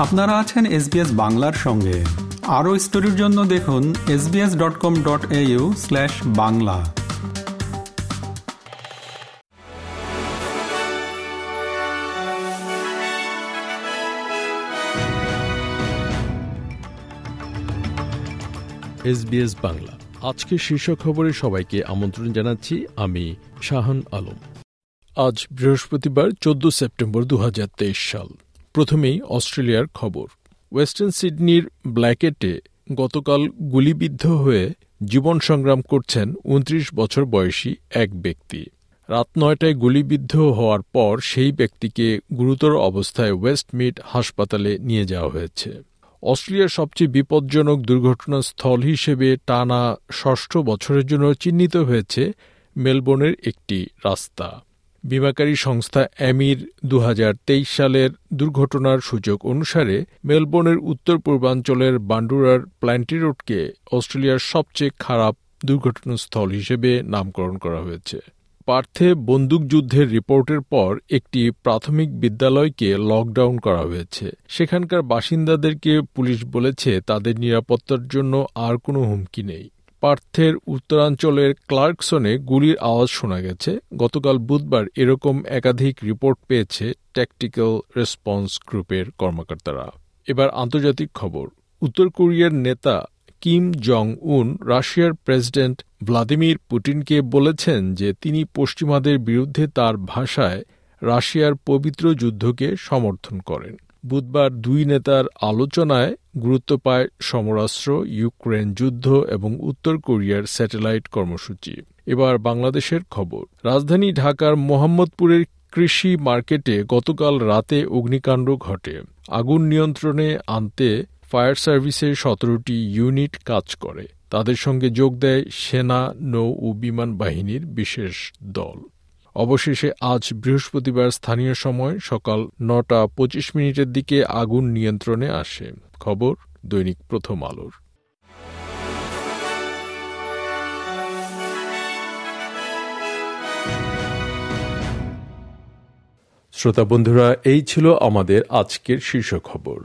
আপনারা আছেন এসবিএস বাংলার সঙ্গে। আরও স্টোরির জন্য দেখুন SBS dot com dot au slash Bangla. SBS Bangla. আজকে শীর্ষ খবরে সবাইকে আমন্ত্রণ জানাচ্ছি আমি শাহান আলম। আজ বৃহস্পতিবার, চোদ্দ সেপ্টেম্বর দু হাজার তেইশ সাল। প্রথমেই অস্ট্রেলিয়ার খবর। ওয়েস্টার্ন সিডনির ব্ল্যাকেটে গতকাল গুলিবিদ্ধ হয়ে জীবন সংগ্রাম করছেন উনত্রিশ বছর বয়সী এক ব্যক্তি। রাত নয়টায় গুলিবিদ্ধ হওয়ার পর সেই ব্যক্তিকে গুরুতর অবস্থায় ওয়েস্টমিড হাসপাতালে নিয়ে যাওয়া হয়েছে। অস্ট্রেলিয়ার সবচেয়ে বিপজ্জনক দুর্ঘটনাস্থল হিসেবে টানা ষষ্ঠ বছরের জন্য চিহ্নিত হয়েছে মেলবোর্নের একটি রাস্তা। বিমাকারী সংস্থা অ্যামির দু হাজার তেইশ সালের দুর্ঘটনার সূচক অনুসারে মেলবোর্নের উত্তর পূর্বাঞ্চলের বান্ডুরার প্ল্যান্টি রোডকে অস্ট্রেলিয়ার সবচেয়ে খারাপ দুর্ঘটনাস্থল হিসেবে নামকরণ করা হয়েছে। পার্থে বন্দুকযুদ্ধের রিপোর্টের পর একটি প্রাথমিক বিদ্যালয়কে লকডাউন করা হয়েছে। সেখানকার বাসিন্দাদেরকে পুলিশ বলেছে, তাদের নিরাপত্তার জন্য আর কোনো হুমকি নেই। পার্থের উত্তরাঞ্চলের ক্লার্কসনে গুলির আওয়াজ শোনা গেছে। গতকাল বুধবার এরকম একাধিক রিপোর্ট পেয়েছে ট্যাকটিক্যাল রেসপন্স গ্রুপের কর্মকর্তারা। এবার আন্তর্জাতিক খবর। উত্তর কোরিয়ার নেতা কিম জং উন রাশিয়ার প্রেসিডেন্ট ভ্লাদিমির পুটিনকে বলেছেন যে তিনি পশ্চিমাদের বিরুদ্ধে তার ভাষায় রাশিয়ার পবিত্র যুদ্ধকে সমর্থন করেন। বুধবার দুই নেতার আলোচনায় গুরুত্ব পায় সমরাস্ত্র, ইউক্রেন যুদ্ধ এবং উত্তর কোরিয়ার স্যাটেলাইট কর্মসূচি। এবার বাংলাদেশের খবর। রাজধানী ঢাকার মোহাম্মদপুরের কৃষি মার্কেটে গতকাল রাতে অগ্নিকাণ্ড ঘটে। আগুন নিয়ন্ত্রণে আনতে ফায়ার সার্ভিসের সতেরোটি ইউনিট কাজ করে। তাদের সঙ্গে যোগ দেয় সেনা, নৌ ও বিমান বাহিনীর বিশেষ দল। অবশেষে আজ বৃহস্পতিবার স্থানীয় সময় সকাল নটা পঁচিশ মিনিটের দিকে আগুন নিয়ন্ত্রণে আসে। খবর, দৈনিক প্রথম আলোর। শ্রোতা বন্ধুরা, এই ছিল আমাদের আজকের শীর্ষ খবর।